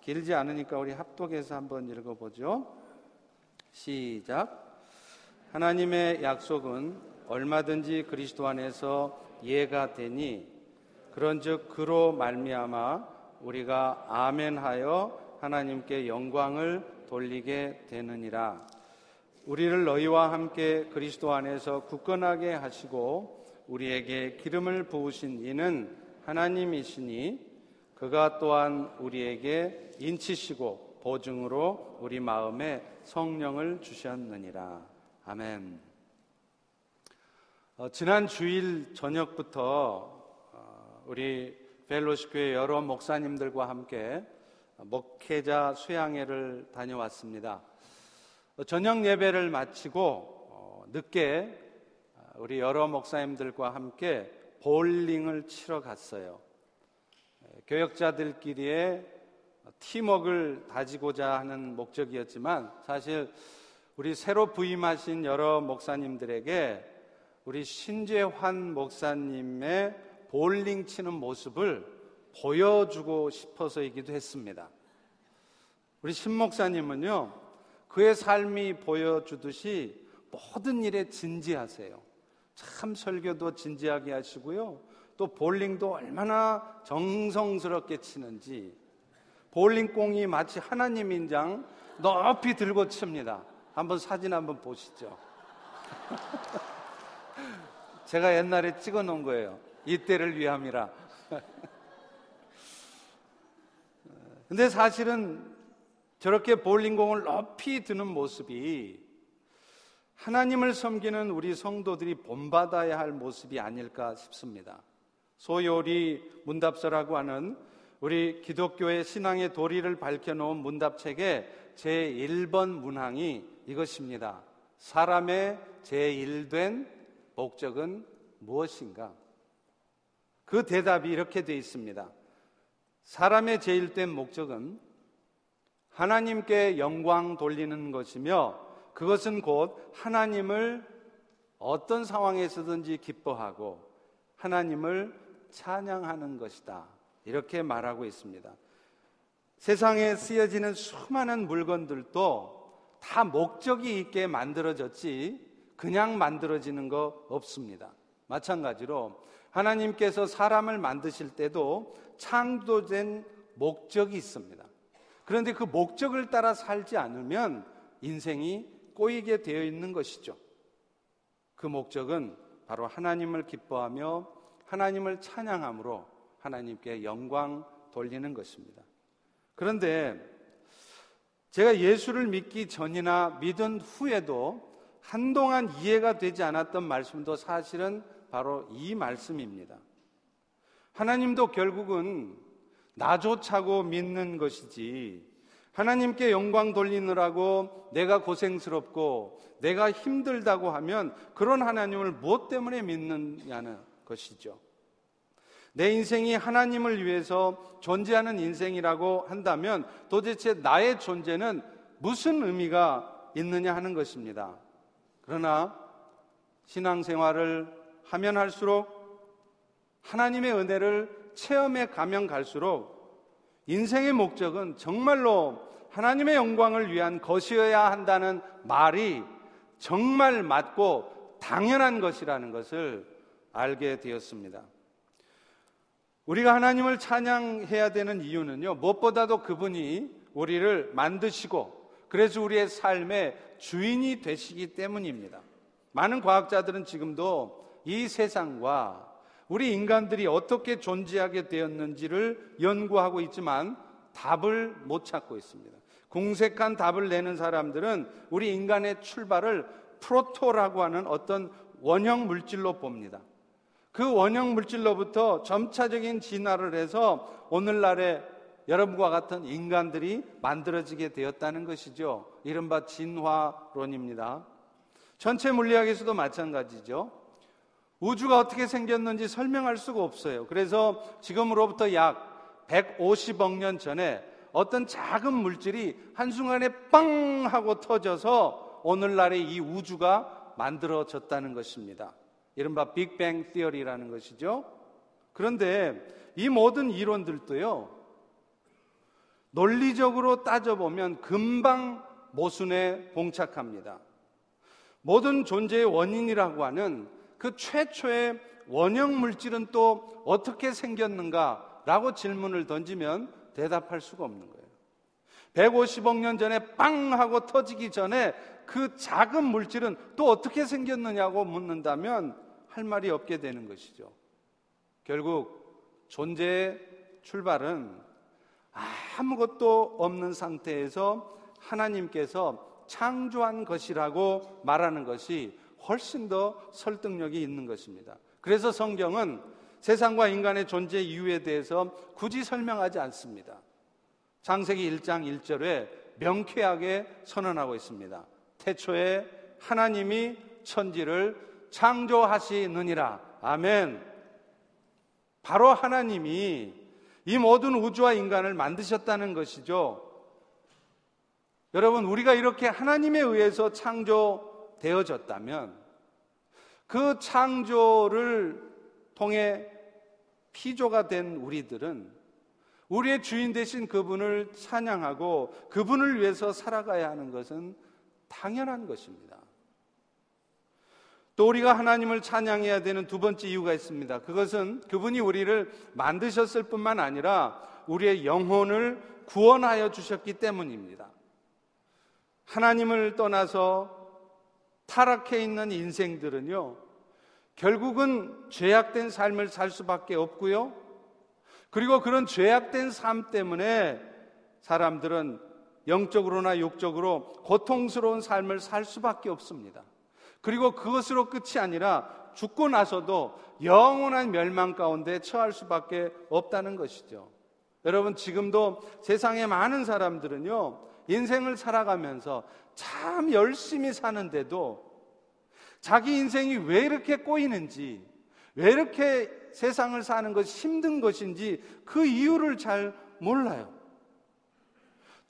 길지 않으니까 우리 합독해서 한번 읽어보죠. 시작. 하나님의 약속은 얼마든지 그리스도 안에서 이해가 되니 그런즉 그로 말미암아 우리가 아멘하여 하나님께 영광을 돌리게 되느니라. 우리를 너희와 함께 그리스도 안에서 굳건하게 하시고 우리에게 기름을 부으신 이는 하나님이시니 그가 또한 우리에게 인치시고 보증으로 우리 마음에 성령을 주셨느니라. 아멘. 어, 지난 주일 저녁부터 어, 우리 벨로시 교회 여러 목사님들과 함께 목회자 수양회를 다녀왔습니다. 어, 저녁 예배를 마치고 어, 늦게 우리 여러 목사님들과 함께 볼링을 치러 갔어요. 교역자들끼리의 팀웍을 다지고자 하는 목적이었지만 사실 우리 새로 부임하신 여러 목사님들에게 우리 신재환 목사님의 볼링 치는 모습을 보여주고 싶어서이기도 했습니다. 우리 신 목사님은요, 그의 삶이 보여주듯이 모든 일에 진지하세요. 참 설교도 진지하게 하시고요. 또 볼링도 얼마나 정성스럽게 치는지 볼링공이 마치 하나님 인장 높이 들고 칩니다. 한번 사진 한번 보시죠. 제가 옛날에 찍어 놓은 거예요. 이때를 위함이라. 근데 사실은 저렇게 볼링공을 높이 드는 모습이 하나님을 섬기는 우리 성도들이 본받아야 할 모습이 아닐까 싶습니다. 소요리 문답서라고 하는 우리 기독교의 신앙의 도리를 밝혀놓은 문답책의 제1번 문항이 이것입니다. 사람의 제1된 목적은 무엇인가? 그 대답이 이렇게 되어 있습니다. 사람의 제1된 목적은 하나님께 영광 돌리는 것이며 그것은 곧 하나님을 어떤 상황에서든지 기뻐하고 하나님을 찬양하는 것이다. 이렇게 말하고 있습니다. 세상에 쓰여지는 수많은 물건들도 다 목적이 있게 만들어졌지 그냥 만들어지는 거 없습니다. 마찬가지로 하나님께서 사람을 만드실 때도 창조된 목적이 있습니다. 그런데 그 목적을 따라 살지 않으면 인생이 꼬이게 되어 있는 것이죠. 그 목적은 바로 하나님을 기뻐하며 하나님을 찬양함으로 하나님께 영광 돌리는 것입니다. 그런데 제가 예수를 믿기 전이나 믿은 후에도 한동안 이해가 되지 않았던 말씀도 사실은 바로 이 말씀입니다. 하나님도 결국은 나조차고 믿는 것이지 하나님께 영광 돌리느라고 내가 고생스럽고 내가 힘들다고 하면 그런 하나님을 무엇 때문에 믿느냐는 것이죠. 내 인생이 하나님을 위해서 존재하는 인생이라고 한다면 도대체 나의 존재는 무슨 의미가 있느냐 하는 것입니다. 그러나 신앙생활을 하면 할수록 하나님의 은혜를 체험해 가면 갈수록 인생의 목적은 정말로 하나님의 영광을 위한 것이어야 한다는 말이 정말 맞고 당연한 것이라는 것을 알게 되었습니다. 우리가 하나님을 찬양해야 되는 이유는요, 무엇보다도 그분이 우리를 만드시고, 그래서 우리의 삶의 주인이 되시기 때문입니다. 많은 과학자들은 지금도 이 세상과 우리 인간들이 어떻게 존재하게 되었는지를 연구하고 있지만 답을 못 찾고 있습니다. 공색한 답을 내는 사람들은 우리 인간의 출발을 프로토라고 하는 어떤 원형 물질로 봅니다. 그 원형 물질로부터 점차적인 진화를 해서 오늘날의 여러분과 같은 인간들이 만들어지게 되었다는 것이죠. 이른바 진화론입니다. 전체 물리학에서도 마찬가지죠. 우주가 어떻게 생겼는지 설명할 수가 없어요. 그래서 지금으로부터 약 150억 년 전에 어떤 작은 물질이 한순간에 빵 하고 터져서 오늘날의 이 우주가 만들어졌다는 것입니다. 이른바 빅뱅 티어리라는 것이죠. 그런데 이 모든 이론들도요, 논리적으로 따져보면 금방 모순에 봉착합니다. 모든 존재의 원인이라고 하는 그 최초의 원형 물질은 또 어떻게 생겼는가? 라고 질문을 던지면 대답할 수가 없는 거예요. 150억 년 전에 빵 하고 터지기 전에 그 작은 물질은 또 어떻게 생겼느냐고 묻는다면 할 말이 없게 되는 것이죠. 결국 존재의 출발은 아무것도 없는 상태에서 하나님께서 창조한 것이라고 말하는 것이 훨씬 더 설득력이 있는 것입니다. 그래서 성경은 세상과 인간의 존재 이유에 대해서 굳이 설명하지 않습니다. 창세기 1장 1절에 명쾌하게 선언하고 있습니다. 태초에 하나님이 천지를 창조하시느니라. 아멘. 바로 하나님이 이 모든 우주와 인간을 만드셨다는 것이죠. 여러분, 우리가 이렇게 하나님에 의해서 창조되어졌다면 그 창조를 통해 피조가 된 우리들은 우리의 주인 되신 그분을 찬양하고 그분을 위해서 살아가야 하는 것은 당연한 것입니다. 또 우리가 하나님을 찬양해야 되는 두 번째 이유가 있습니다. 그것은 그분이 우리를 만드셨을 뿐만 아니라 우리의 영혼을 구원하여 주셨기 때문입니다. 하나님을 떠나서 타락해 있는 인생들은요, 결국은 죄악된 삶을 살 수밖에 없고요. 그리고 그런 죄악된 삶 때문에 사람들은 영적으로나 육적으로 고통스러운 삶을 살 수밖에 없습니다. 그리고 그것으로 끝이 아니라 죽고 나서도 영원한 멸망 가운데 처할 수밖에 없다는 것이죠. 여러분, 지금도 세상에 많은 사람들은요, 인생을 살아가면서 참 열심히 사는데도 자기 인생이 왜 이렇게 꼬이는지, 왜 이렇게 세상을 사는 것이 힘든 것인지 그 이유를 잘 몰라요.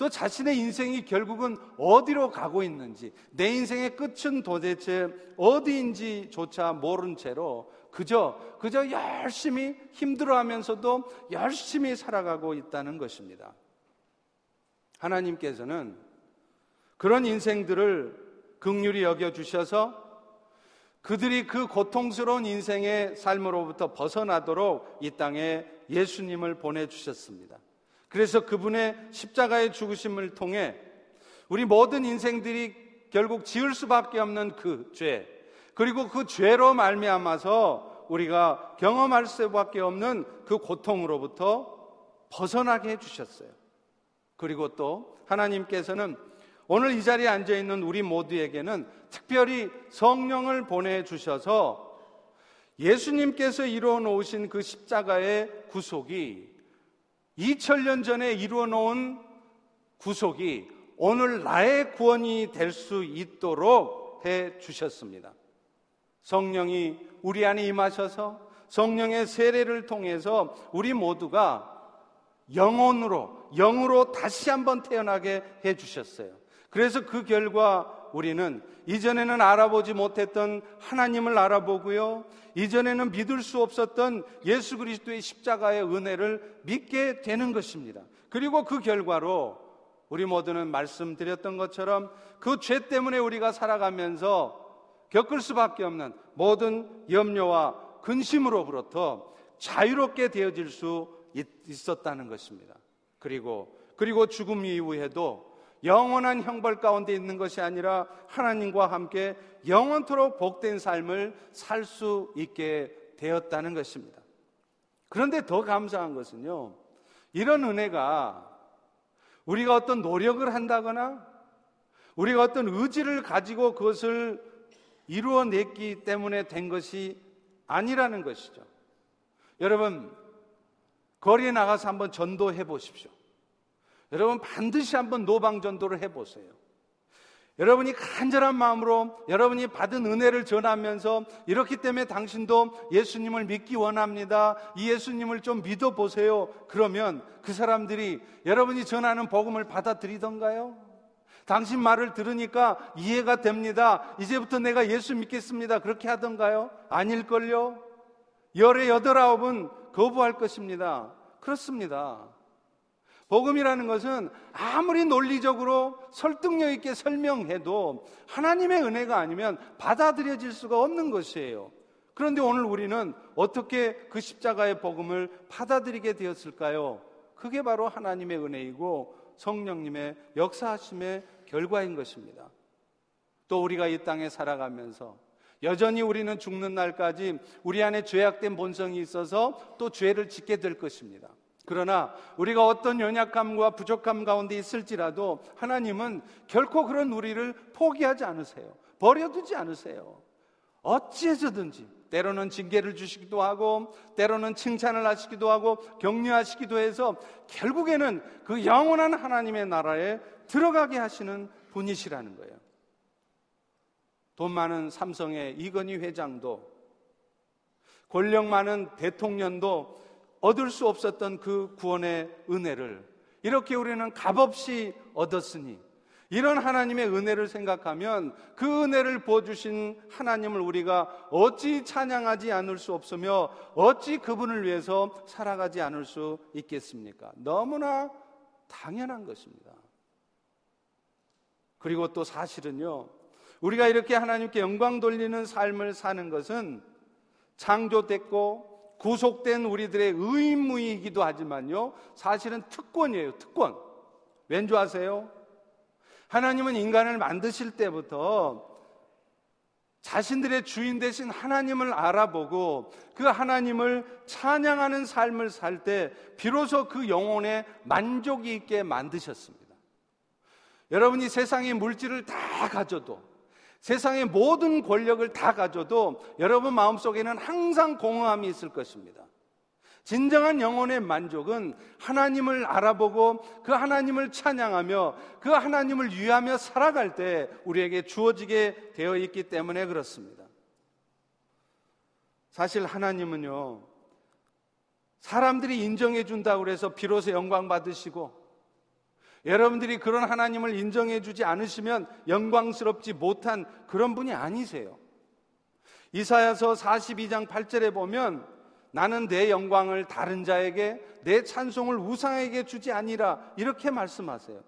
또 자신의 인생이 결국은 어디로 가고 있는지, 내 인생의 끝은 도대체 어디인지조차 모른 채로 그저, 그저 열심히 힘들어 하면서도 열심히 살아가고 있다는 것입니다. 하나님께서는 그런 인생들을 극률이 여겨주셔서 그들이 그 고통스러운 인생의 삶으로부터 벗어나도록 이 땅에 예수님을 보내주셨습니다. 그래서 그분의 십자가의 죽으심을 통해 우리 모든 인생들이 결국 지을 수밖에 없는 그 죄, 그리고 그 죄로 말미암아서 우리가 경험할 수밖에 없는 그 고통으로부터 벗어나게 해주셨어요. 그리고 또 하나님께서는 오늘 이 자리에 앉아 있는 우리 모두에게는 특별히 성령을 보내 주셔서 예수님께서 이루어 놓으신 그 십자가의 구속이 2000년 전에 이루어 놓은 구속이 오늘 나의 구원이 될 수 있도록 해 주셨습니다. 성령이 우리 안에 임하셔서 성령의 세례를 통해서 우리 모두가 영혼으로, 영으로 다시 한번 태어나게 해 주셨어요. 그래서 그 결과 우리는 이전에는 알아보지 못했던 하나님을 알아보고요. 이전에는 믿을 수 없었던 예수 그리스도의 십자가의 은혜를 믿게 되는 것입니다. 그리고 그 결과로 우리 모두는 말씀드렸던 것처럼 그 죄 때문에 우리가 살아가면서 겪을 수밖에 없는 모든 염려와 근심으로부터 자유롭게 되어질 수 있었다는 것입니다. 그리고 그리고 죽음 이후에도 영원한 형벌 가운데 있는 것이 아니라 하나님과 함께 영원토록 복된 삶을 살 수 있게 되었다는 것입니다. 그런데 더 감사한 것은요, 이런 은혜가 우리가 어떤 노력을 한다거나 우리가 어떤 의지를 가지고 그것을 이루어냈기 때문에 된 것이 아니라는 것이죠. 여러분, 거리에 나가서 한번 전도해 보십시오. 여러분 반드시 한번 노방전도를 해보세요. 여러분이 간절한 마음으로 여러분이 받은 은혜를 전하면서 이렇기 때문에 당신도 예수님을 믿기 원합니다. 이 예수님을 좀 믿어보세요. 그러면 그 사람들이 여러분이 전하는 복음을 받아들이던가요? 당신 말을 들으니까 이해가 됩니다. 이제부터 내가 예수 믿겠습니다. 그렇게 하던가요? 아닐걸요? 열의 여덟 아홉은 거부할 것입니다. 그렇습니다. 복음이라는 것은 아무리 논리적으로 설득력 있게 설명해도 하나님의 은혜가 아니면 받아들여질 수가 없는 것이에요. 그런데 오늘 우리는 어떻게 그 십자가의 복음을 받아들이게 되었을까요? 그게 바로 하나님의 은혜이고 성령님의 역사하심의 결과인 것입니다. 또 우리가 이 땅에 살아가면서 여전히 우리는 죽는 날까지 우리 안에 죄악된 본성이 있어서 또 죄를 짓게 될 것입니다. 그러나 우리가 어떤 연약함과 부족함 가운데 있을지라도 하나님은 결코 그런 우리를 포기하지 않으세요. 버려두지 않으세요. 어찌해서든지 때로는 징계를 주시기도 하고 때로는 칭찬을 하시기도 하고 격려하시기도 해서 결국에는 그 영원한 하나님의 나라에 들어가게 하시는 분이시라는 거예요. 돈 많은 삼성의 이건희 회장도 권력 많은 대통령도 얻을 수 없었던 그 구원의 은혜를 이렇게 우리는 값없이 얻었으니 이런 하나님의 은혜를 생각하면 그 은혜를 부어주신 하나님을 우리가 어찌 찬양하지 않을 수 없으며 어찌 그분을 위해서 살아가지 않을 수 있겠습니까? 너무나 당연한 것입니다. 그리고 또 사실은요, 우리가 이렇게 하나님께 영광 돌리는 삶을 사는 것은 창조됐고 구속된 우리들의 의무이기도 하지만요, 사실은 특권이에요, 특권. 왠지 아세요? 하나님은 인간을 만드실 때부터 자신들의 주인 대신 하나님을 알아보고 그 하나님을 찬양하는 삶을 살 때 비로소 그 영혼에 만족이 있게 만드셨습니다. 여러분이 세상의 물질을 다 가져도 세상의 모든 권력을 다 가져도 여러분 마음속에는 항상 공허함이 있을 것입니다. 진정한 영혼의 만족은 하나님을 알아보고 그 하나님을 찬양하며 그 하나님을 위하며 살아갈 때 우리에게 주어지게 되어 있기 때문에 그렇습니다. 사실 하나님은요, 사람들이 인정해 준다고 해서 비로소 영광 받으시고 여러분들이 그런 하나님을 인정해 주지 않으시면 영광스럽지 못한 그런 분이 아니세요. 이사야서 42장 8절에 보면 나는 내 영광을 다른 자에게 내 찬송을 우상에게 주지 아니라 이렇게 말씀하세요.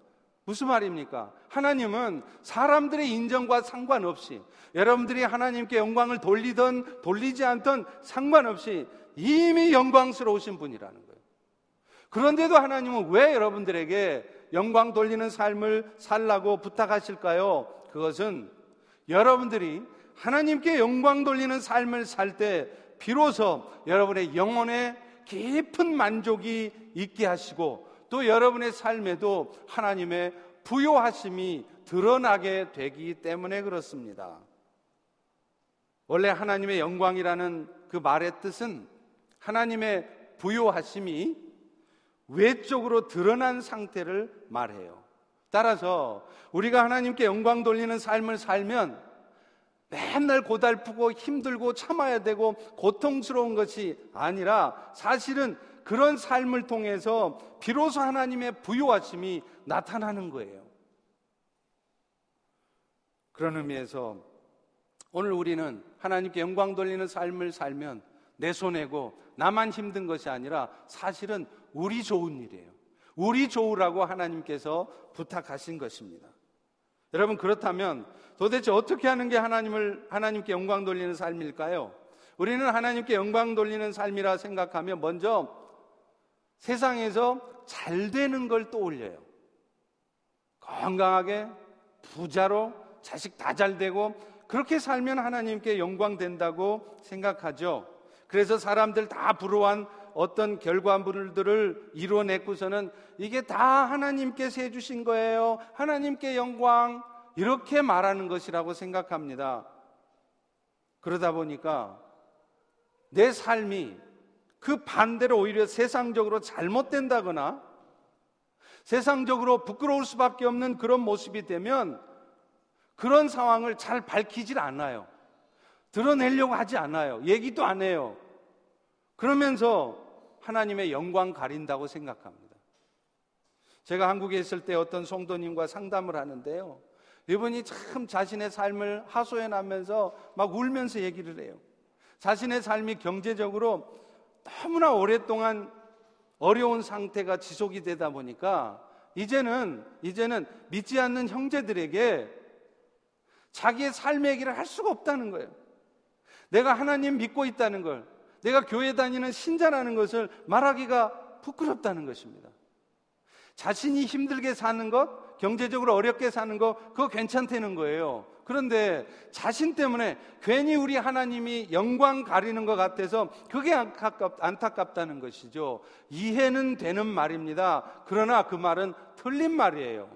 무슨 말입니까? 하나님은 사람들의 인정과 상관없이 여러분들이 하나님께 영광을 돌리든 돌리지 않든 상관없이 이미 영광스러우신 분이라는 거예요. 그런데도 하나님은 왜 여러분들에게 영광 돌리는 삶을 살라고 부탁하실까요? 그것은 여러분들이 하나님께 영광 돌리는 삶을 살 때 비로소 여러분의 영혼에 깊은 만족이 있게 하시고 또 여러분의 삶에도 하나님의 부요하심이 드러나게 되기 때문에 그렇습니다. 원래 하나님의 영광이라는 그 말의 뜻은 하나님의 부요하심이 외적으로 드러난 상태를 말해요. 따라서 우리가 하나님께 영광 돌리는 삶을 살면 맨날 고달프고 힘들고 참아야 되고 고통스러운 것이 아니라 사실은 그런 삶을 통해서 비로소 하나님의 부요하심이 나타나는 거예요. 그런 의미에서 오늘 우리는 하나님께 영광 돌리는 삶을 살면 내 손해고 나만 힘든 것이 아니라 사실은 우리 좋은 일이에요. 우리 좋으라고 하나님께서 부탁하신 것입니다. 여러분 그렇다면 도대체 어떻게 하는 게 하나님을 하나님께 영광 돌리는 삶일까요? 우리는 하나님께 영광 돌리는 삶이라 생각하면 먼저 세상에서 잘 되는 걸 떠올려요. 건강하게 부자로 자식 다 잘 되고 그렇게 살면 하나님께 영광 된다고 생각하죠. 그래서 사람들 다 부러워한 어떤 결과물들을 이루어내고서는 이게 다 하나님께서 해주신 거예요. 하나님께 영광. 이렇게 말하는 것이라고 생각합니다. 그러다 보니까 내 삶이 그 반대로 오히려 세상적으로 잘못된다거나 세상적으로 부끄러울 수밖에 없는 그런 모습이 되면 그런 상황을 잘 밝히질 않아요. 드러내려고 하지 않아요. 얘기도 안 해요. 그러면서 하나님의 영광 가린다고 생각합니다. 제가 한국에 있을 때 어떤 성도님과 상담을 하는데요. 이분이 참 자신의 삶을 하소연하면서 막 울면서 얘기를 해요. 자신의 삶이 경제적으로 너무나 오랫동안 어려운 상태가 지속이 되다 보니까 이제는 이제는 믿지 않는 형제들에게 자기의 삶의 얘기를 할 수가 없다는 거예요. 내가 하나님 믿고 있다는 걸, 내가 교회 다니는 신자라는 것을 말하기가 부끄럽다는 것입니다. 자신이 힘들게 사는 것, 경제적으로 어렵게 사는 것, 그거 괜찮다는 거예요. 그런데 자신 때문에 괜히 우리 하나님이 영광 가리는 것 같아서 그게 안타깝, 다는 것이죠. 이해는 되는 말입니다. 그러나 그 말은 틀린 말이에요.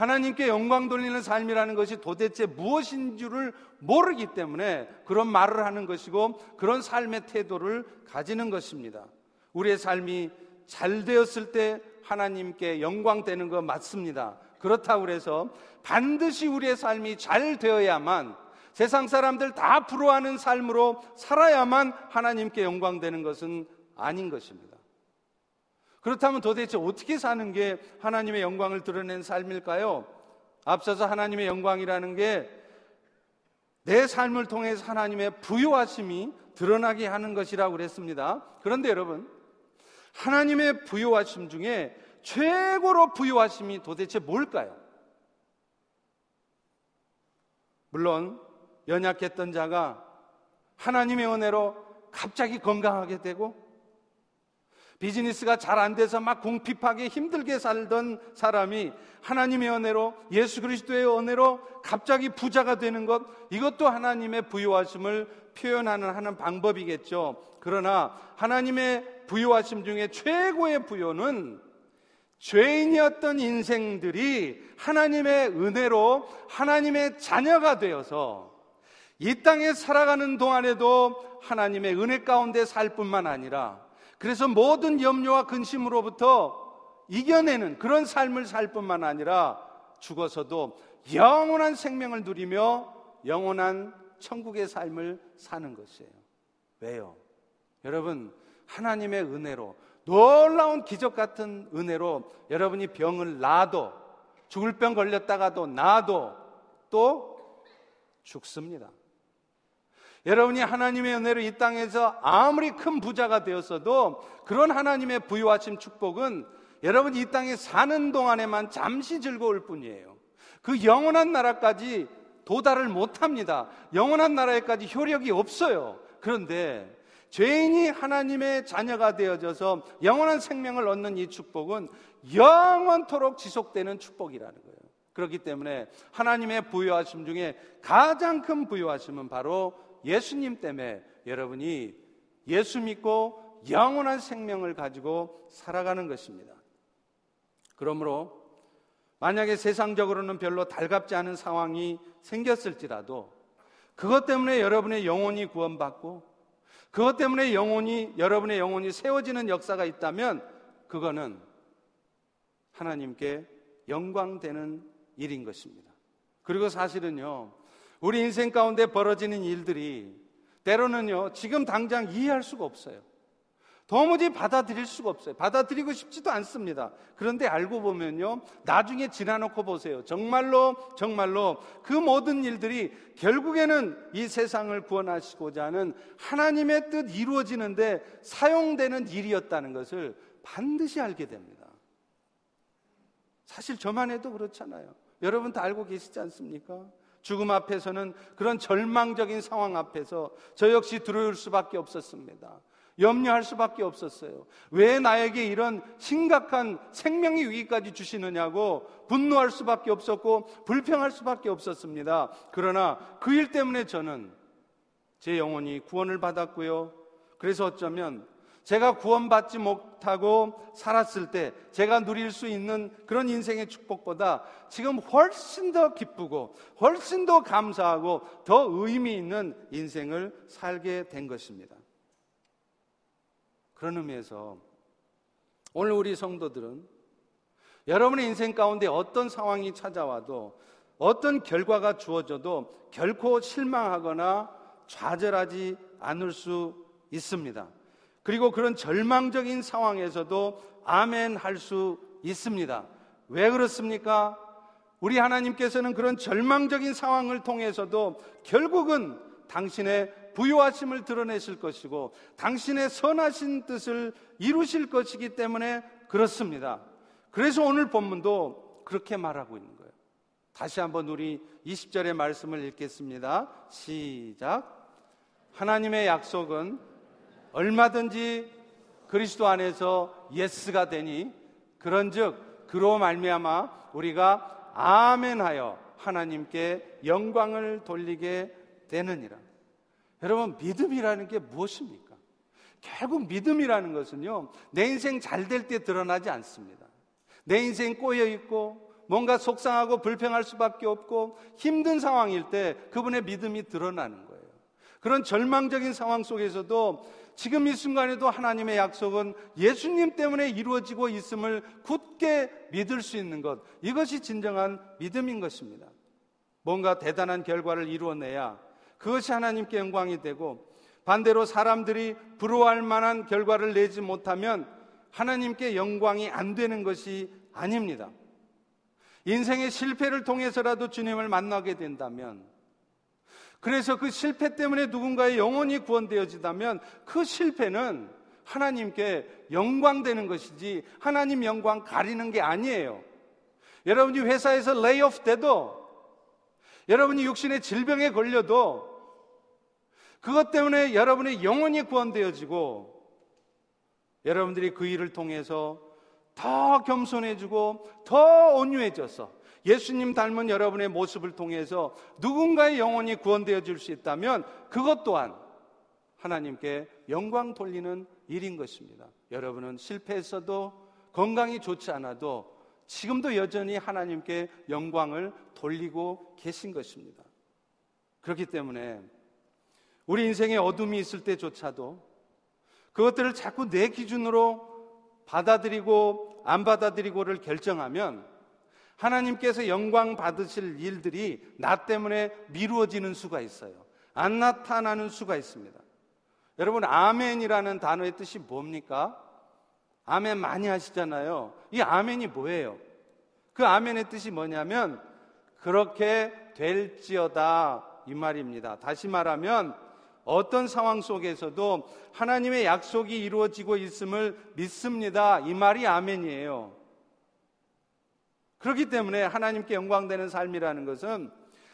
하나님께 영광 돌리는 삶이라는 것이 도대체 무엇인 줄을 모르기 때문에 그런 말을 하는 것이고 그런 삶의 태도를 가지는 것입니다. 우리의 삶이 잘 되었을 때 하나님께 영광 되는 거 맞습니다. 그렇다고 해서 반드시 우리의 삶이 잘 되어야만 세상 사람들 다 부러워하는 삶으로 살아야만 하나님께 영광되는 것은 아닌 것입니다. 그렇다면 도대체 어떻게 사는 게 하나님의 영광을 드러낸 삶일까요? 앞서서 하나님의 영광이라는 게 내 삶을 통해서 하나님의 부유하심이 드러나게 하는 것이라고 그랬습니다. 그런데 여러분, 하나님의 부유하심 중에 최고로 부유하심이 도대체 뭘까요? 물론 연약했던 자가 하나님의 은혜로 갑자기 건강하게 되고 비즈니스가 잘 안 돼서 막 궁핍하게 힘들게 살던 사람이 하나님의 은혜로 예수 그리스도의 은혜로 갑자기 부자가 되는 것 이것도 하나님의 부유하심을 표현하는 하는 방법이겠죠. 그러나 하나님의 부유하심 중에 최고의 부유는 죄인이었던 인생들이 하나님의 은혜로 하나님의 자녀가 되어서 이 땅에 살아가는 동안에도 하나님의 은혜 가운데 살 뿐만 아니라 그래서 모든 염려와 근심으로부터 이겨내는 그런 삶을 살 뿐만 아니라 죽어서도 영원한 생명을 누리며 영원한 천국의 삶을 사는 것이에요. 왜요? 여러분, 하나님의 은혜로 놀라운 기적 같은 은혜로 여러분이 병을 나도 죽을 병 걸렸다가도 나도 또 죽습니다. 여러분이 하나님의 은혜로 이 땅에서 아무리 큰 부자가 되었어도 그런 하나님의 부유하심 축복은 여러분이 이 땅에 사는 동안에만 잠시 즐거울 뿐이에요. 그 영원한 나라까지 도달을 못 합니다. 영원한 나라에까지 효력이 없어요. 그런데 죄인이 하나님의 자녀가 되어져서 영원한 생명을 얻는 이 축복은 영원토록 지속되는 축복이라는 거예요. 그렇기 때문에 하나님의 부여하심 중에 가장 큰 부여하심은 바로 예수님 때문에 여러분이 예수 믿고 영원한 생명을 가지고 살아가는 것입니다. 그러므로 만약에 세상적으로는 별로 달갑지 않은 상황이 생겼을지라도 그것 때문에 여러분의 영혼이 구원받고 그것 때문에 영혼이, 여러분의 영혼이 세워지는 역사가 있다면 그거는 하나님께 영광되는 일인 것입니다. 그리고 사실은요, 우리 인생 가운데 벌어지는 일들이 때로는요, 지금 당장 이해할 수가 없어요. 도무지 받아들일 수가 없어요. 받아들이고 싶지도 않습니다. 그런데 알고 보면요, 나중에 지나놓고 보세요. 정말로, 정말로 그 모든 일들이 결국에는 이 세상을 구원하시고자 하는 하나님의 뜻 이루어지는데 사용되는 일이었다는 것을 반드시 알게 됩니다. 사실 저만 해도 그렇잖아요. 여러분 다 알고 계시지 않습니까? 죽음 앞에서는 그런 절망적인 상황 앞에서 저 역시 들어올 수밖에 없었습니다. 염려할 수밖에 없었어요. 왜 나에게 이런 심각한 생명의 위기까지 주시느냐고 분노할 수밖에 없었고 불평할 수밖에 없었습니다. 그러나 그 일 때문에 저는 제 영혼이 구원을 받았고요. 그래서 어쩌면 제가 구원받지 못하고 살았을 때 제가 누릴 수 있는 그런 인생의 축복보다 지금 훨씬 더 기쁘고 훨씬 더 감사하고 더 의미 있는 인생을 살게 된 것입니다. 그런 의미에서 오늘 우리 성도들은 여러분의 인생 가운데 어떤 상황이 찾아와도 어떤 결과가 주어져도 결코 실망하거나 좌절하지 않을 수 있습니다. 그리고 그런 절망적인 상황에서도 아멘 할 수 있습니다. 왜 그렇습니까? 우리 하나님께서는 그런 절망적인 상황을 통해서도 결국은 당신의 부유하심을 드러내실 것이고 당신의 선하신 뜻을 이루실 것이기 때문에 그렇습니다. 그래서 오늘 본문도 그렇게 말하고 있는 거예요. 다시 한번 우리 20절의 말씀을 읽겠습니다. 시작. 하나님의 약속은 얼마든지 그리스도 안에서 yes가 되니 그런즉 그로 말미암아 우리가 아멘하여 하나님께 영광을 돌리게 되느니라. 여러분 믿음이라는 게 무엇입니까? 결국 믿음이라는 것은요 내 인생 잘 될 때 드러나지 않습니다. 내 인생 꼬여 있고 뭔가 속상하고 불평할 수밖에 없고 힘든 상황일 때 그분의 믿음이 드러나는 거예요. 그런 절망적인 상황 속에서도 지금 이 순간에도 하나님의 약속은 예수님 때문에 이루어지고 있음을 굳게 믿을 수 있는 것. 이것이 진정한 믿음인 것입니다. 뭔가 대단한 결과를 이루어내야 그것이 하나님께 영광이 되고 반대로 사람들이 부러워할 만한 결과를 내지 못하면 하나님께 영광이 안 되는 것이 아닙니다. 인생의 실패를 통해서라도 주님을 만나게 된다면 그래서 그 실패 때문에 누군가의 영혼이 구원되어지다면 그 실패는 하나님께 영광되는 것이지 하나님 영광 가리는 게 아니에요. 여러분이 회사에서 레이오프 돼도 여러분이 육신의 질병에 걸려도 그것 때문에 여러분의 영혼이 구원되어지고 여러분들이 그 일을 통해서 더 겸손해지고 더 온유해져서 예수님 닮은 여러분의 모습을 통해서 누군가의 영혼이 구원되어질 수 있다면 그것 또한 하나님께 영광 돌리는 일인 것입니다. 여러분은 실패했어도 건강이 좋지 않아도 지금도 여전히 하나님께 영광을 돌리고 계신 것입니다. 그렇기 때문에 우리 인생에 어둠이 있을 때조차도 그것들을 자꾸 내 기준으로 받아들이고 안 받아들이고를 결정하면 하나님께서 영광 받으실 일들이 나 때문에 미루어지는 수가 있어요. 안 나타나는 수가 있습니다. 여러분, 아멘이라는 단어의 뜻이 뭡니까? 아멘 많이 하시잖아요. 이 아멘이 뭐예요? 그 아멘의 뜻이 뭐냐면, 그렇게 될지어다. 이 말입니다. 다시 말하면, 어떤 상황 속에서도 하나님의 약속이 이루어지고 있음을 믿습니다. 이 말이 아멘이에요. 그렇기 때문에 하나님께 영광되는 삶이라는 것은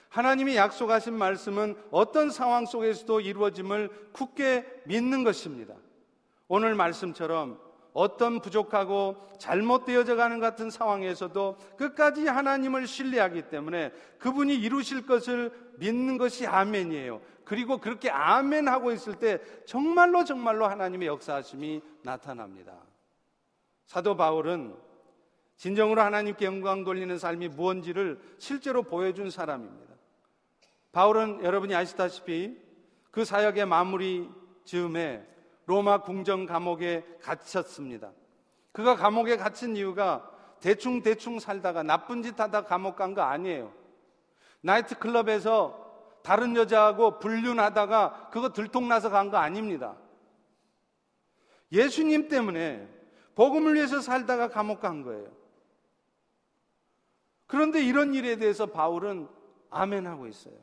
하나님이 약속하신 말씀은 어떤 상황 속에서도 이루어짐을 굳게 믿는 것입니다. 오늘 말씀처럼 어떤 부족하고 잘못되어져 가는 같은 상황에서도 끝까지 하나님을 신뢰하기 때문에 그분이 이루실 것을 믿는 것이 아멘이에요. 그리고 그렇게 아멘 하고 있을 때 정말로 정말로 하나님의 역사하심이 나타납니다. 사도 바울은 진정으로 하나님께 영광 돌리는 삶이 무언지를 실제로 보여준 사람입니다. 바울은 여러분이 아시다시피 그 사역의 마무리 즈음에 로마 궁정 감옥에 갇혔습니다. 그가 감옥에 갇힌 이유가 대충 대충 살다가 나쁜 짓 하다 감옥 간 거 아니에요. 나이트 클럽에서 다른 여자하고 불륜하다가 그거 들통나서 간 거 아닙니다. 예수님 때문에 복음을 위해서 살다가 감옥 간 거예요. 그런데 이런 일에 대해서 바울은 아멘하고 있어요.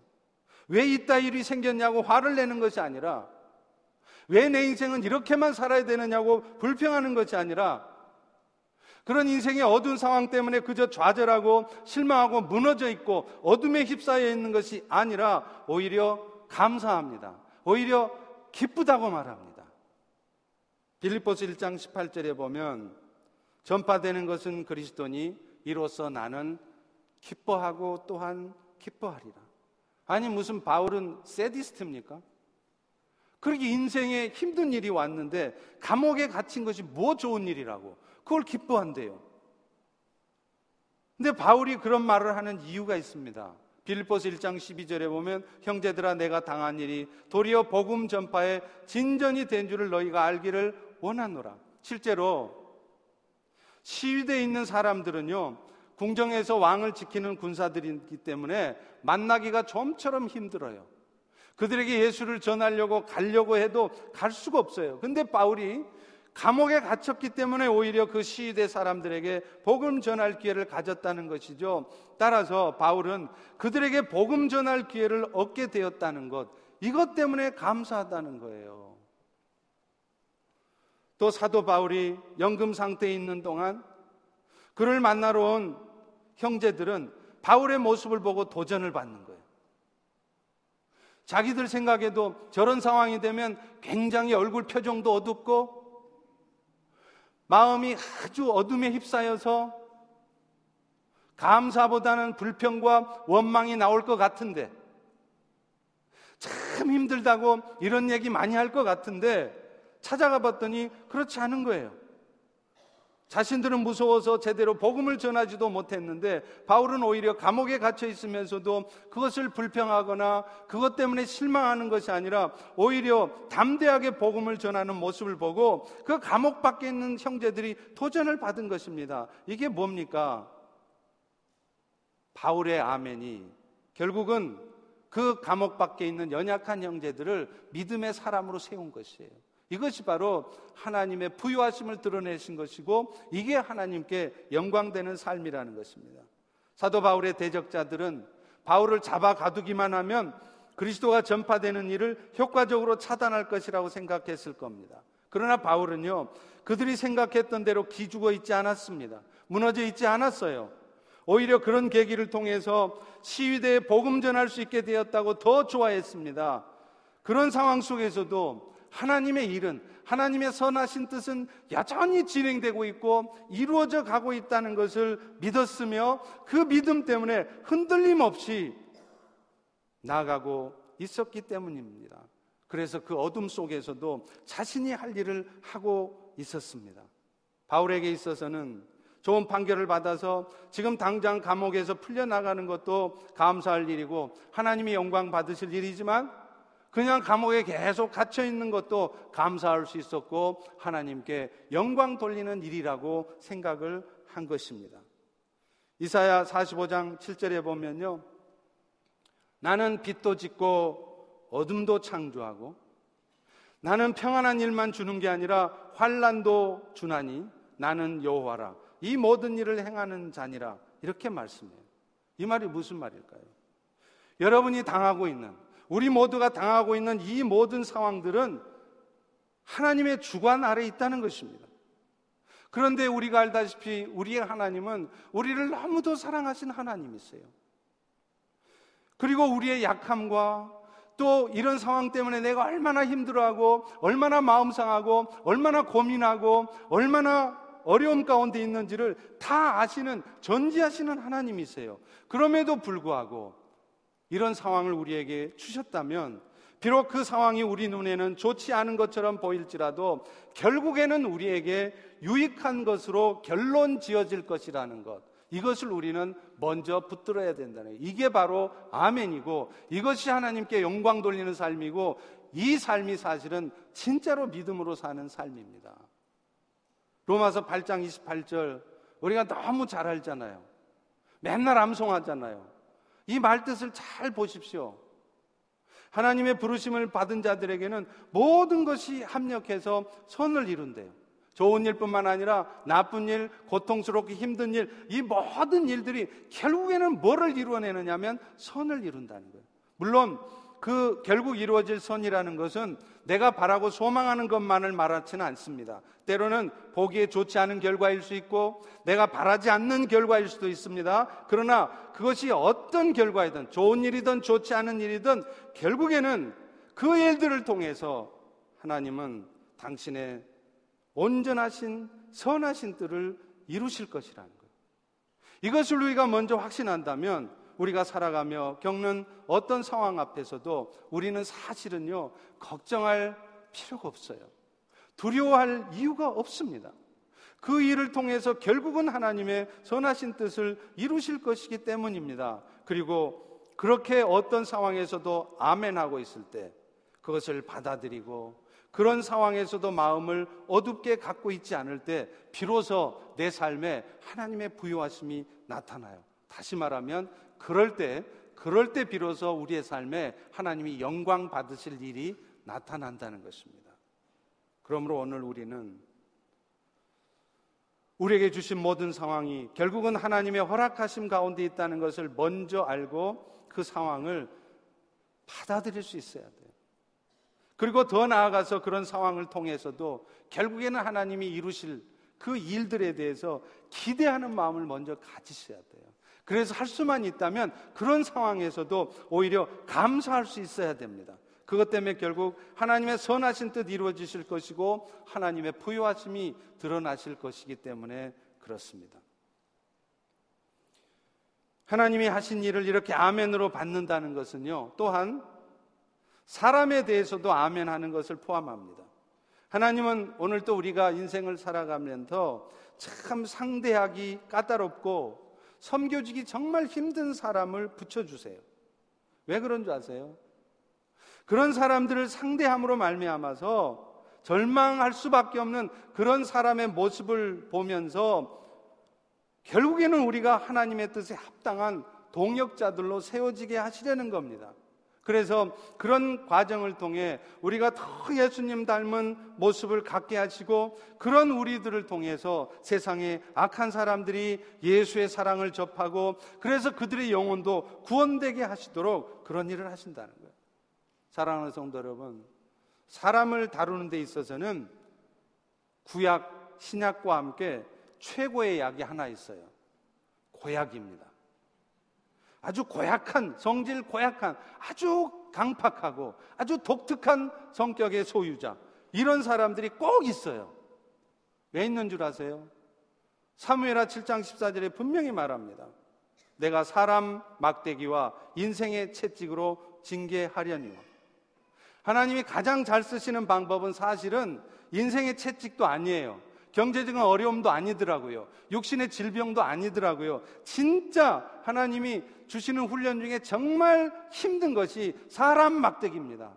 왜 이따 일이 생겼냐고 화를 내는 것이 아니라 왜 내 인생은 이렇게만 살아야 되느냐고 불평하는 것이 아니라 그런 인생의 어두운 상황 때문에 그저 좌절하고 실망하고 무너져 있고 어둠에 휩싸여 있는 것이 아니라 오히려 감사합니다. 오히려 기쁘다고 말합니다. 빌립보스 1장 18절에 보면 전파되는 것은 그리스도니 이로써 나는 기뻐하고 또한 기뻐하리라. 아니 무슨 바울은 세디스트입니까? 그렇게 인생에 힘든 일이 왔는데 감옥에 갇힌 것이 뭐 좋은 일이라고 그걸 기뻐한대요. 근데 바울이 그런 말을 하는 이유가 있습니다. 빌보스 1장 12절에 보면 형제들아 내가 당한 일이 도리어 복음 전파에 진전이 된 줄을 너희가 알기를 원하노라. 실제로 시위대에 있는 사람들은요. 궁정에서 왕을 지키는 군사들이기 때문에 만나기가 좀처럼 힘들어요. 그들에게 예수를 전하려고 가려고 해도 갈 수가 없어요. 근데 바울이 감옥에 갇혔기 때문에 오히려 그 시위대 사람들에게 복음 전할 기회를 가졌다는 것이죠. 따라서 바울은 그들에게 복음 전할 기회를 얻게 되었다는 것, 이것 때문에 감사하다는 거예요. 또 사도 바울이 연금 상태에 있는 동안 그를 만나러 온 형제들은 바울의 모습을 보고 도전을 받는 거예요. 자기들 생각에도 저런 상황이 되면 굉장히 얼굴 표정도 어둡고 마음이 아주 어둠에 휩싸여서 감사보다는 불평과 원망이 나올 것 같은데 참 힘들다고 이런 얘기 많이 할 것 같은데 찾아가 봤더니 그렇지 않은 거예요. 자신들은 무서워서 제대로 복음을 전하지도 못했는데 바울은 오히려 감옥에 갇혀 있으면서도 그것을 불평하거나 그것 때문에 실망하는 것이 아니라 오히려 담대하게 복음을 전하는 모습을 보고 그 감옥 밖에 있는 형제들이 도전을 받은 것입니다. 이게 뭡니까? 바울의 아멘이 결국은 그 감옥 밖에 있는 연약한 형제들을 믿음의 사람으로 세운 것이에요. 이것이 바로 하나님의 부유하심을 드러내신 것이고 이게 하나님께 영광되는 삶이라는 것입니다. 사도 바울의 대적자들은 바울을 잡아 가두기만 하면 그리스도가 전파되는 일을 효과적으로 차단할 것이라고 생각했을 겁니다. 그러나 바울은요, 그들이 생각했던 대로 기죽어 있지 않았습니다. 무너져 있지 않았어요. 오히려 그런 계기를 통해서 시위대에 복음 전할 수 있게 되었다고 더 좋아했습니다. 그런 상황 속에서도 하나님의 일은 하나님의 선하신 뜻은 여전히 진행되고 있고 이루어져 가고 있다는 것을 믿었으며 그 믿음 때문에 흔들림 없이 나가고 있었기 때문입니다. 그래서 그 어둠 속에서도 자신이 할 일을 하고 있었습니다. 바울에게 있어서는 좋은 판결을 받아서 지금 당장 감옥에서 풀려나가는 것도 감사할 일이고 하나님이 영광 받으실 일이지만 그냥 감옥에 계속 갇혀 있는 것도 감사할 수 있었고 하나님께 영광 돌리는 일이라고 생각을 한 것입니다. 이사야 45장 7절에 보면요. 나는 빛도 짓고 어둠도 창조하고 나는 평안한 일만 주는 게 아니라 환란도 주나니 나는 여호와라. 이 모든 일을 행하는 자니라 이렇게 말씀해요. 이 말이 무슨 말일까요? 여러분이 당하고 있는 우리 모두가 당하고 있는 이 모든 상황들은 하나님의 주관 아래 있다는 것입니다. 그런데 우리가 알다시피 우리의 하나님은 우리를 너무도 사랑하신 하나님이세요. 그리고 우리의 약함과 또 이런 상황 때문에 내가 얼마나 힘들어하고 얼마나 마음 상하고 얼마나 고민하고 얼마나 어려움 가운데 있는지를 다 아시는 전지하시는 하나님이세요. 그럼에도 불구하고 이런 상황을 우리에게 주셨다면 비록 그 상황이 우리 눈에는 좋지 않은 것처럼 보일지라도 결국에는 우리에게 유익한 것으로 결론 지어질 것이라는 것. 이것을 우리는 먼저 붙들어야 된다는 거예요. 이게 바로 아멘이고 이것이 하나님께 영광 돌리는 삶이고 이 삶이 사실은 진짜로 믿음으로 사는 삶입니다. 로마서 8장 28절 우리가 너무 잘 알잖아요. 맨날 암송하잖아요. 이 말뜻을 잘 보십시오. 하나님의 부르심을 받은 자들에게는 모든 것이 합력해서 선을 이룬대요. 좋은 일뿐만 아니라 나쁜 일, 고통스럽고 힘든 일, 이 모든 일들이 결국에는 뭐를 이루어내느냐면 선을 이룬다는 거예요. 물론 그 결국 이루어질 선이라는 것은 내가 바라고 소망하는 것만을 말하지는 않습니다. 때로는 보기에 좋지 않은 결과일 수 있고 내가 바라지 않는 결과일 수도 있습니다. 그러나 그것이 어떤 결과이든 좋은 일이든 좋지 않은 일이든 결국에는 그 일들을 통해서 하나님은 당신의 온전하신 선하신 뜻을 이루실 것이라는 거예요. 이것을 우리가 먼저 확신한다면 우리가 살아가며 겪는 어떤 상황 앞에서도 우리는 사실은요, 걱정할 필요가 없어요. 두려워할 이유가 없습니다. 그 일을 통해서 결국은 하나님의 선하신 뜻을 이루실 것이기 때문입니다. 그리고 그렇게 어떤 상황에서도 아멘하고 있을 때 그것을 받아들이고 그런 상황에서도 마음을 어둡게 갖고 있지 않을 때 비로소 내 삶에 하나님의 부유하심이 나타나요. 다시 말하면 그럴 때, 그럴 때 비로소 우리의 삶에 하나님이 영광 받으실 일이 나타난다는 것입니다. 그러므로 오늘 우리는 우리에게 주신 모든 상황이 결국은 하나님의 허락하심 가운데 있다는 것을 먼저 알고 그 상황을 받아들일 수 있어야 돼요. 그리고 더 나아가서 그런 상황을 통해서도 결국에는 하나님이 이루실 그 일들에 대해서 기대하는 마음을 먼저 가지셔야 돼요. 그래서 할 수만 있다면 그런 상황에서도 오히려 감사할 수 있어야 됩니다. 그것 때문에 결국 하나님의 선하신 뜻 이루어지실 것이고 하나님의 부유하심이 드러나실 것이기 때문에 그렇습니다. 하나님이 하신 일을 이렇게 아멘으로 받는다는 것은요, 또한 사람에 대해서도 아멘 하는 것을 포함합니다. 하나님은 오늘 또 우리가 인생을 살아가면서 참 상대하기 까다롭고 섬겨주기 정말 힘든 사람을 붙여주세요. 왜 그런 줄 아세요? 그런 사람들을 상대함으로 말미암아서 절망할 수밖에 없는 그런 사람의 모습을 보면서 결국에는 우리가 하나님의 뜻에 합당한 동역자들로 세워지게 하시려는 겁니다. 그래서 그런 과정을 통해 우리가 더 예수님 닮은 모습을 갖게 하시고 그런 우리들을 통해서 세상에 악한 사람들이 예수의 사랑을 접하고 그래서 그들의 영혼도 구원되게 하시도록 그런 일을 하신다는 거예요. 사랑하는 성도 여러분, 사람을 다루는 데 있어서는 구약, 신약과 함께 최고의 약이 하나 있어요. 고약입니다. 아주 고약한, 성질 고약한, 아주 강팍하고 아주 독특한 성격의 소유자. 이런 사람들이 꼭 있어요. 왜 있는 줄 아세요? 사무엘하 7장 14절에 분명히 말합니다. 내가 사람 막대기와 인생의 채찍으로 징계하려니와. 하나님이 가장 잘 쓰시는 방법은 사실은 인생의 채찍도 아니에요. 경제적인 어려움도 아니더라고요. 육신의 질병도 아니더라고요. 진짜 하나님이 주시는 훈련 중에 정말 힘든 것이 사람 막대기입니다.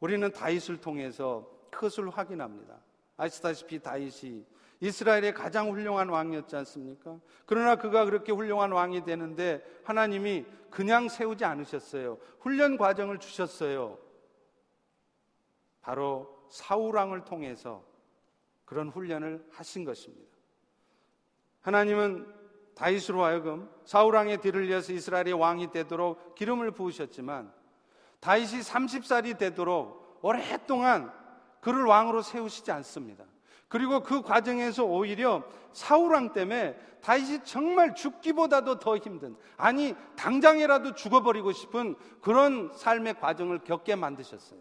우리는 다윗을 통해서 그것을 확인합니다. 아시다시피 다윗이 이스라엘의 가장 훌륭한 왕이었지 않습니까? 그러나 그가 그렇게 훌륭한 왕이 되는데 하나님이 그냥 세우지 않으셨어요. 훈련 과정을 주셨어요. 바로 사우랑을 통해서 그런 훈련을 하신 것입니다. 하나님은 다윗으로 하여금 사우랑의 뒤를 이어서 이스라엘의 왕이 되도록 기름을 부으셨지만 다윗이 30살이 되도록 오랫동안 그를 왕으로 세우시지 않습니다. 그리고 그 과정에서 오히려 사우랑 때문에 다윗이 정말 죽기보다도 더 힘든 아니 당장이라도 죽어버리고 싶은 그런 삶의 과정을 겪게 만드셨어요.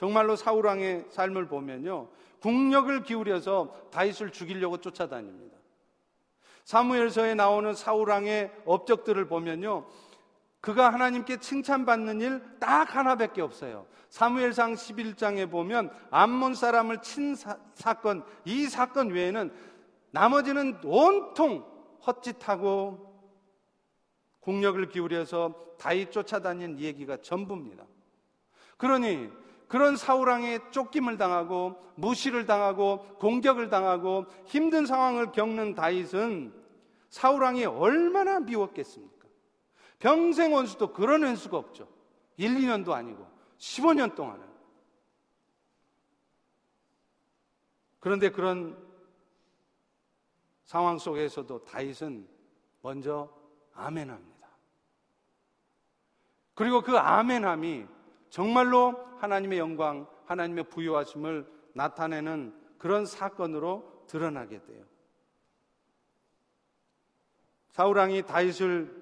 정말로 사우랑의 삶을 보면요. 국력을 기울여서 다윗을 죽이려고 쫓아다닙니다. 사무엘서에 나오는 사우랑의 업적들을 보면요. 그가 하나님께 칭찬받는 일 딱 하나밖에 없어요. 사무엘상 11장에 보면 암몬 사람을 친 사, 사건, 이 사건 외에는 나머지는 온통 헛짓하고 국력을 기울여서 다윗 쫓아다닌 얘기가 전부입니다. 그러니 그런 사우랑에 쫓김을 당하고 무시를 당하고 공격을 당하고 힘든 상황을 겪는 다윗은 사우랑이 얼마나 미웠겠습니까? 평생 원수도 그런 원수가 없죠. 1, 2년도 아니고 15년 동안은. 그런데 그런 상황 속에서도 다윗은 먼저 아멘합니다. 그리고 그 아멘함이 정말로 하나님의 영광, 하나님의 부유하심을 나타내는 그런 사건으로 드러나게 돼요. 사우랑이 다윗을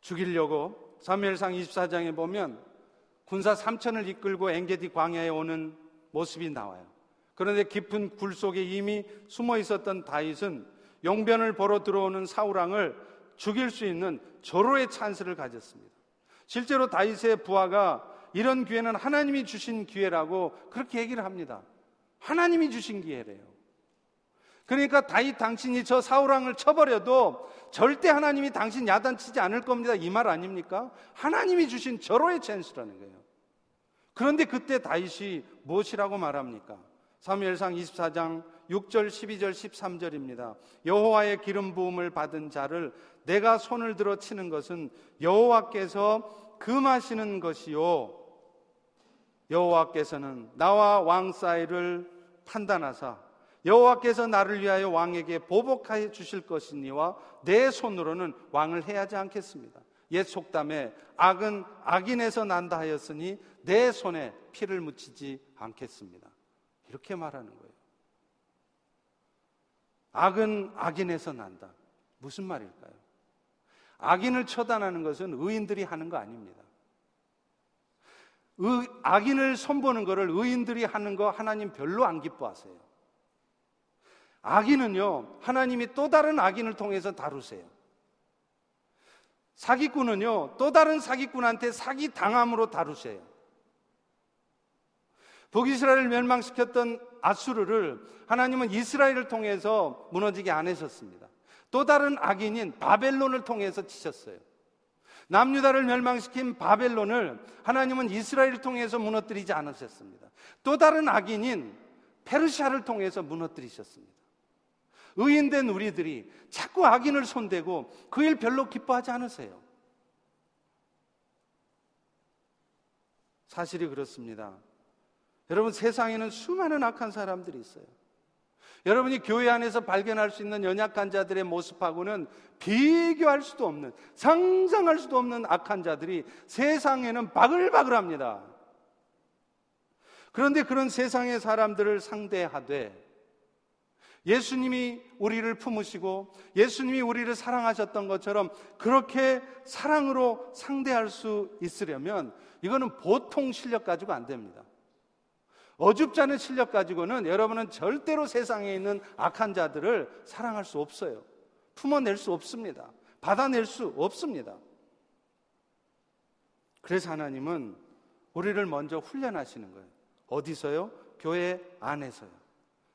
죽이려고 사무엘상 24장에 보면 군사 3천을 이끌고 엔게디 광야에 오는 모습이 나와요. 그런데 깊은 굴 속에 이미 숨어 있었던 다윗은 용변을 보러 들어오는 사울왕을 죽일 수 있는 절호의 찬스를 가졌습니다. 실제로 다윗의 부하가 이런 기회는 하나님이 주신 기회라고 그렇게 얘기를 합니다. 하나님이 주신 기회래요. 그러니까 다윗 당신이 저 사울왕을 쳐버려도 절대 하나님이 당신 야단치지 않을 겁니다. 이 말 아닙니까? 하나님이 주신 절호의 찬스라는 거예요. 그런데 그때 다윗이 무엇이라고 말합니까? 사무엘상 24장 6절, 12절, 13절입니다. 여호와의 기름 부음을 받은 자를 내가 손을 들어 치는 것은 여호와께서 금하시는 것이요 여호와께서는 나와 왕 사이를 판단하사 여호와께서 나를 위하여 왕에게 보복하여 주실 것이니와 내 손으로는 왕을 해야지 않겠습니다. 옛 속담에 악은 악인에서 난다 하였으니 내 손에 피를 묻히지 않겠습니다. 이렇게 말하는 거예요. 악은 악인에서 난다. 무슨 말일까요? 악인을 처단하는 것은 의인들이 하는 거 아닙니다. 의, 악인을 손보는 것을 의인들이 하는 거 하나님 별로 안 기뻐하세요. 악인은요, 하나님이 또 다른 악인을 통해서 다루세요. 사기꾼은요, 또 다른 사기꾼한테 사기 당함으로 다루세요. 북이스라엘을 멸망시켰던 아수르를 하나님은 이스라엘을 통해서 무너지게 안 하셨습니다. 또 다른 악인인 바벨론을 통해서 치셨어요. 남유다를 멸망시킨 바벨론을 하나님은 이스라엘을 통해서 무너뜨리지 않으셨습니다. 또 다른 악인인 페르시아를 통해서 무너뜨리셨습니다. 의인된 우리들이 자꾸 악인을 손대고 그 일 별로 기뻐하지 않으세요. 사실이 그렇습니다. 여러분 세상에는 수많은 악한 사람들이 있어요. 여러분이 교회 안에서 발견할 수 있는 연약한 자들의 모습하고는 비교할 수도 없는, 상상할 수도 없는 악한 자들이 세상에는 바글바글합니다. 그런데 그런 세상의 사람들을 상대하되 예수님이 우리를 품으시고 예수님이 우리를 사랑하셨던 것처럼 그렇게 사랑으로 상대할 수 있으려면 이거는 보통 실력 가지고 안 됩니다. 어줍지 않은 실력 가지고는 여러분은 절대로 세상에 있는 악한 자들을 사랑할 수 없어요. 품어낼 수 없습니다. 받아낼 수 없습니다. 그래서 하나님은 우리를 먼저 훈련하시는 거예요. 어디서요? 교회 안에서요.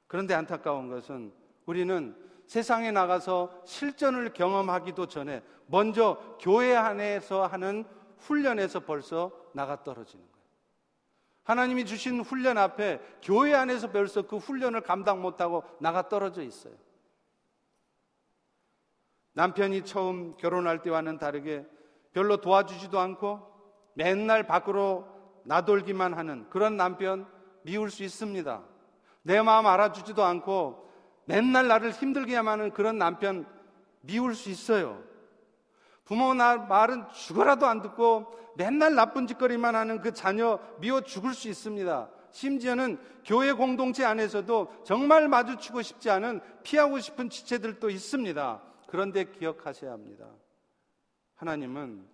그런데 안타까운 것은 우리는 세상에 나가서 실전을 경험하기도 전에 먼저 교회 안에서 하는 훈련에서 벌써 나가 떨어지는 거예요. 하나님이 주신 훈련 앞에 교회 안에서 벌써 그 훈련을 감당 못하고 나가 떨어져 있어요. 남편이 처음 결혼할 때와는 다르게 별로 도와주지도 않고 맨날 밖으로 나돌기만 하는 그런 남편 미울 수 있습니다. 내 마음 알아주지도 않고 맨날 나를 힘들게 하는 그런 남편 미울 수 있어요. 부모 나 말은 죽어라도 안 듣고 맨날 나쁜 짓거리만 하는 그 자녀 미워 죽을 수 있습니다. 심지어는 교회 공동체 안에서도 정말 마주치고 싶지 않은 피하고 싶은 지체들도 있습니다. 그런데 기억하셔야 합니다. 하나님은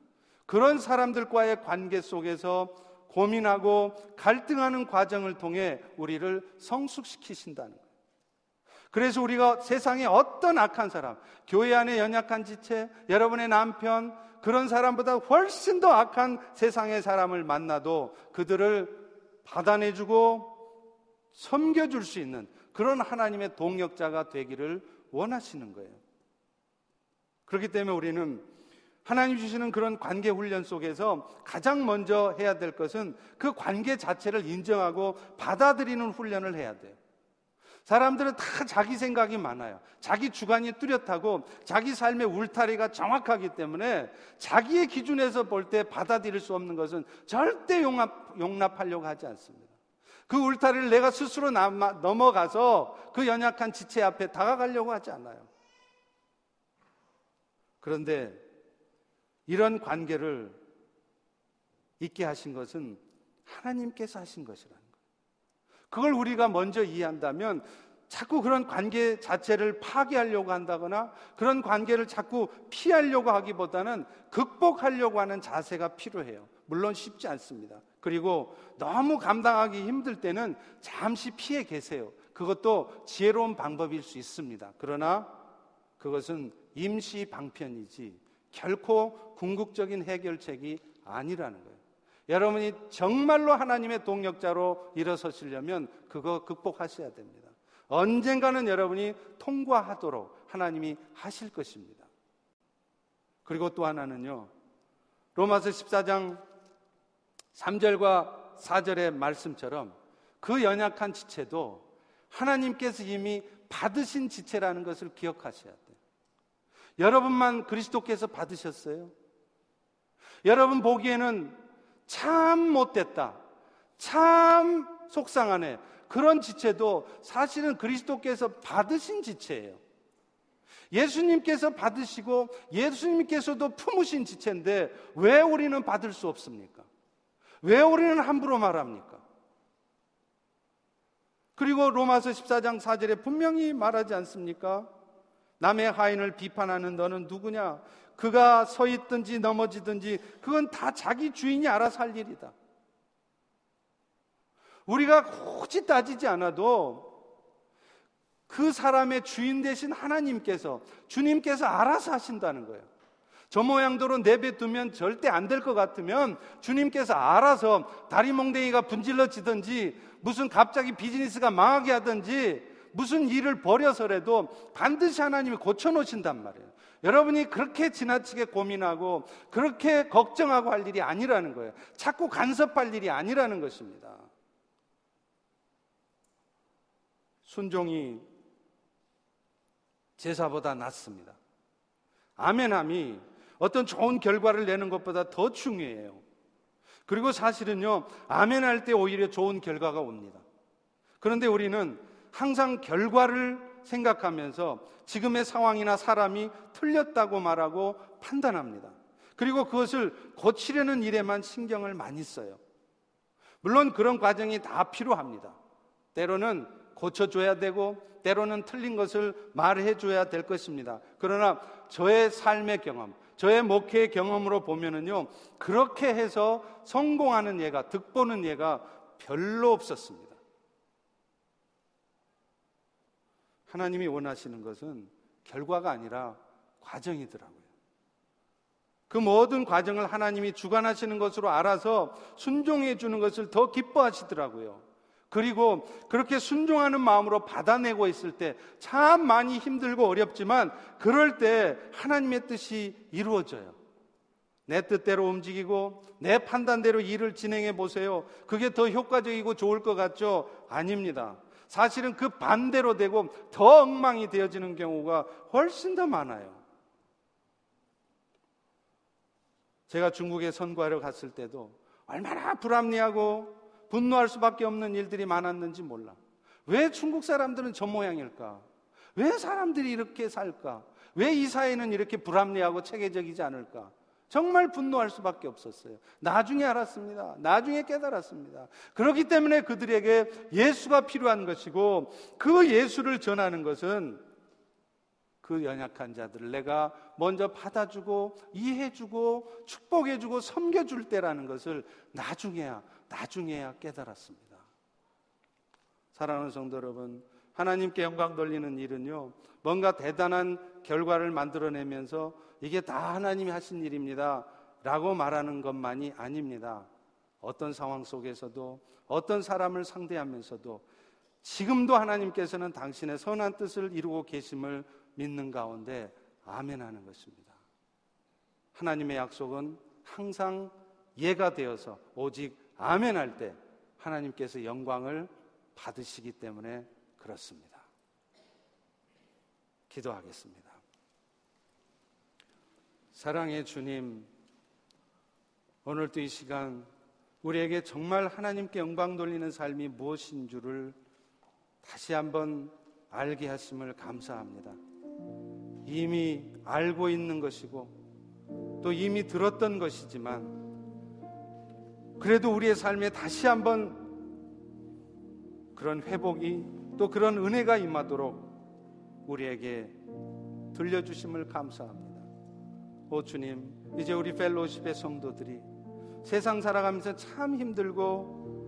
그런 사람들과의 관계 속에서 고민하고 갈등하는 과정을 통해 우리를 성숙시키신다는. 그래서 우리가 세상에 어떤 악한 사람, 교회 안에 연약한 지체, 여러분의 남편, 그런 사람보다 훨씬 더 악한 세상의 사람을 만나도 그들을 받아내주고 섬겨줄 수 있는 그런 하나님의 동력자가 되기를 원하시는 거예요. 그렇기 때문에 우리는 하나님 주시는 그런 관계 훈련 속에서 가장 먼저 해야 될 것은 그 관계 자체를 인정하고 받아들이는 훈련을 해야 돼요. 사람들은 다 자기 생각이 많아요. 자기 주관이 뚜렷하고 자기 삶의 울타리가 정확하기 때문에 자기의 기준에서 볼 때 받아들일 수 없는 것은 절대 용납, 용납하려고 하지 않습니다. 그 울타리를 내가 스스로 남아, 넘어가서 그 연약한 지체 앞에 다가가려고 하지 않아요. 그런데 이런 관계를 있게 하신 것은 하나님께서 하신 거예요. 그걸 우리가 먼저 이해한다면 자꾸 그런 관계 자체를 파괴하려고 한다거나 그런 관계를 자꾸 피하려고 하기보다는 극복하려고 하는 자세가 필요해요. 물론 쉽지 않습니다. 그리고 너무 감당하기 힘들 때는 잠시 피해 계세요. 그것도 지혜로운 방법일 수 있습니다. 그러나 그것은 임시 방편이지 결코 궁극적인 해결책이 아니라는 거예요. 여러분이 정말로 하나님의 동력자로 일어서시려면 그거 극복하셔야 됩니다. 언젠가는 여러분이 통과하도록 하나님이 하실 것입니다. 그리고 또 하나는요. 로마서 14장 3절과 4절의 말씀처럼 그 연약한 지체도 하나님께서 이미 받으신 지체라는 것을 기억하셔야 돼요. 여러분만 그리스도께서 받으셨어요. 여러분 보기에는 참 못됐다. 참 속상하네. 그런 지체도 사실은 그리스도께서 받으신 지체예요. 예수님께서 받으시고 예수님께서도 품으신 지체인데 왜 우리는 받을 수 없습니까? 왜 우리는 함부로 말합니까? 그리고 로마서 14장 4절에 분명히 말하지 않습니까? 남의 하인을 비판하는 너는 누구냐? 그가 서 있든지 넘어지든지 그건 다 자기 주인이 알아서 할 일이다. 우리가 굳이 따지지 않아도 그 사람의 주인 되신 하나님께서 주님께서 알아서 하신다는 거예요. 저 모양대로 내뱉으면 절대 안 될 것 같으면 주님께서 알아서 다리 몽댕이가 분질러지든지 무슨 갑자기 비즈니스가 망하게 하든지 무슨 일을 벌여서라도 반드시 하나님이 고쳐놓으신단 말이에요. 여러분이 그렇게 지나치게 고민하고 그렇게 걱정하고 할 일이 아니라는 거예요. 자꾸 간섭할 일이 아니라는 것입니다. 순종이 제사보다 낫습니다. 아멘함이 어떤 좋은 결과를 내는 것보다 더 중요해요. 그리고 사실은요, 아멘할 때 오히려 좋은 결과가 옵니다. 그런데 우리는 항상 결과를 생각하면서 지금의 상황이나 사람이 틀렸다고 말하고 판단합니다. 그리고 그것을 고치려는 일에만 신경을 많이 써요. 물론 그런 과정이 다 필요합니다. 때로는 고쳐줘야 되고, 때로는 틀린 것을 말해줘야 될 것입니다. 그러나 저의 삶의 경험, 저의 목회의 경험으로 보면은요, 그렇게 해서 성공하는 예가, 득보는 예가 별로 없었습니다. 하나님이 원하시는 것은 결과가 아니라 과정이더라고요. 그 모든 과정을 하나님이 주관하시는 것으로 알아서 순종해 주는 것을 더 기뻐하시더라고요. 그리고 그렇게 순종하는 마음으로 받아내고 있을 때 참 많이 힘들고 어렵지만 그럴 때 하나님의 뜻이 이루어져요. 내 뜻대로 움직이고 내 판단대로 일을 진행해 보세요. 그게 더 효과적이고 좋을 것 같죠? 아닙니다. 사실은 그 반대로 되고 더 엉망이 되어지는 경우가 훨씬 더 많아요. 제가 중국에 선거하러 갔을 때도 얼마나 불합리하고 분노할 수밖에 없는 일들이 많았는지 몰라. 왜 중국 사람들은 저 모양일까? 왜 사람들이 이렇게 살까? 왜 이 사회는 이렇게 불합리하고 체계적이지 않을까? 정말 분노할 수밖에 없었어요. 나중에 알았습니다. 나중에 깨달았습니다. 그렇기 때문에 그들에게 예수가 필요한 것이고 그 예수를 전하는 것은 그 연약한 자들을 내가 먼저 받아주고 이해해주고 축복해주고 섬겨줄 때라는 것을 나중에야 나중에야 깨달았습니다. 사랑하는 성도 여러분, 하나님께 영광 돌리는 일은요, 뭔가 대단한 결과를 만들어내면서 이게 다 하나님이 하신 일입니다. 라고 말하는 것만이 아닙니다. 어떤 상황 속에서도 어떤 사람을 상대하면서도 지금도 하나님께서는 당신의 선한 뜻을 이루고 계심을 믿는 가운데 아멘 하는 것입니다. 하나님의 약속은 항상 예가 되어서 오직 아멘 할 때 하나님께서 영광을 받으시기 때문에 그렇습니다. 기도하겠습니다. 사랑의 주님, 오늘도 이 시간 우리에게 정말 하나님께 영광 돌리는 삶이 무엇인 줄을 다시 한번 알게 하심을 감사합니다. 이미 알고 있는 것이고 또 이미 들었던 것이지만 그래도 우리의 삶에 다시 한번 그런 회복이 또 그런 은혜가 임하도록 우리에게 들려주심을 감사합니다. 오 주님, 이제 우리 펠로십의 성도들이 세상 살아가면서 참 힘들고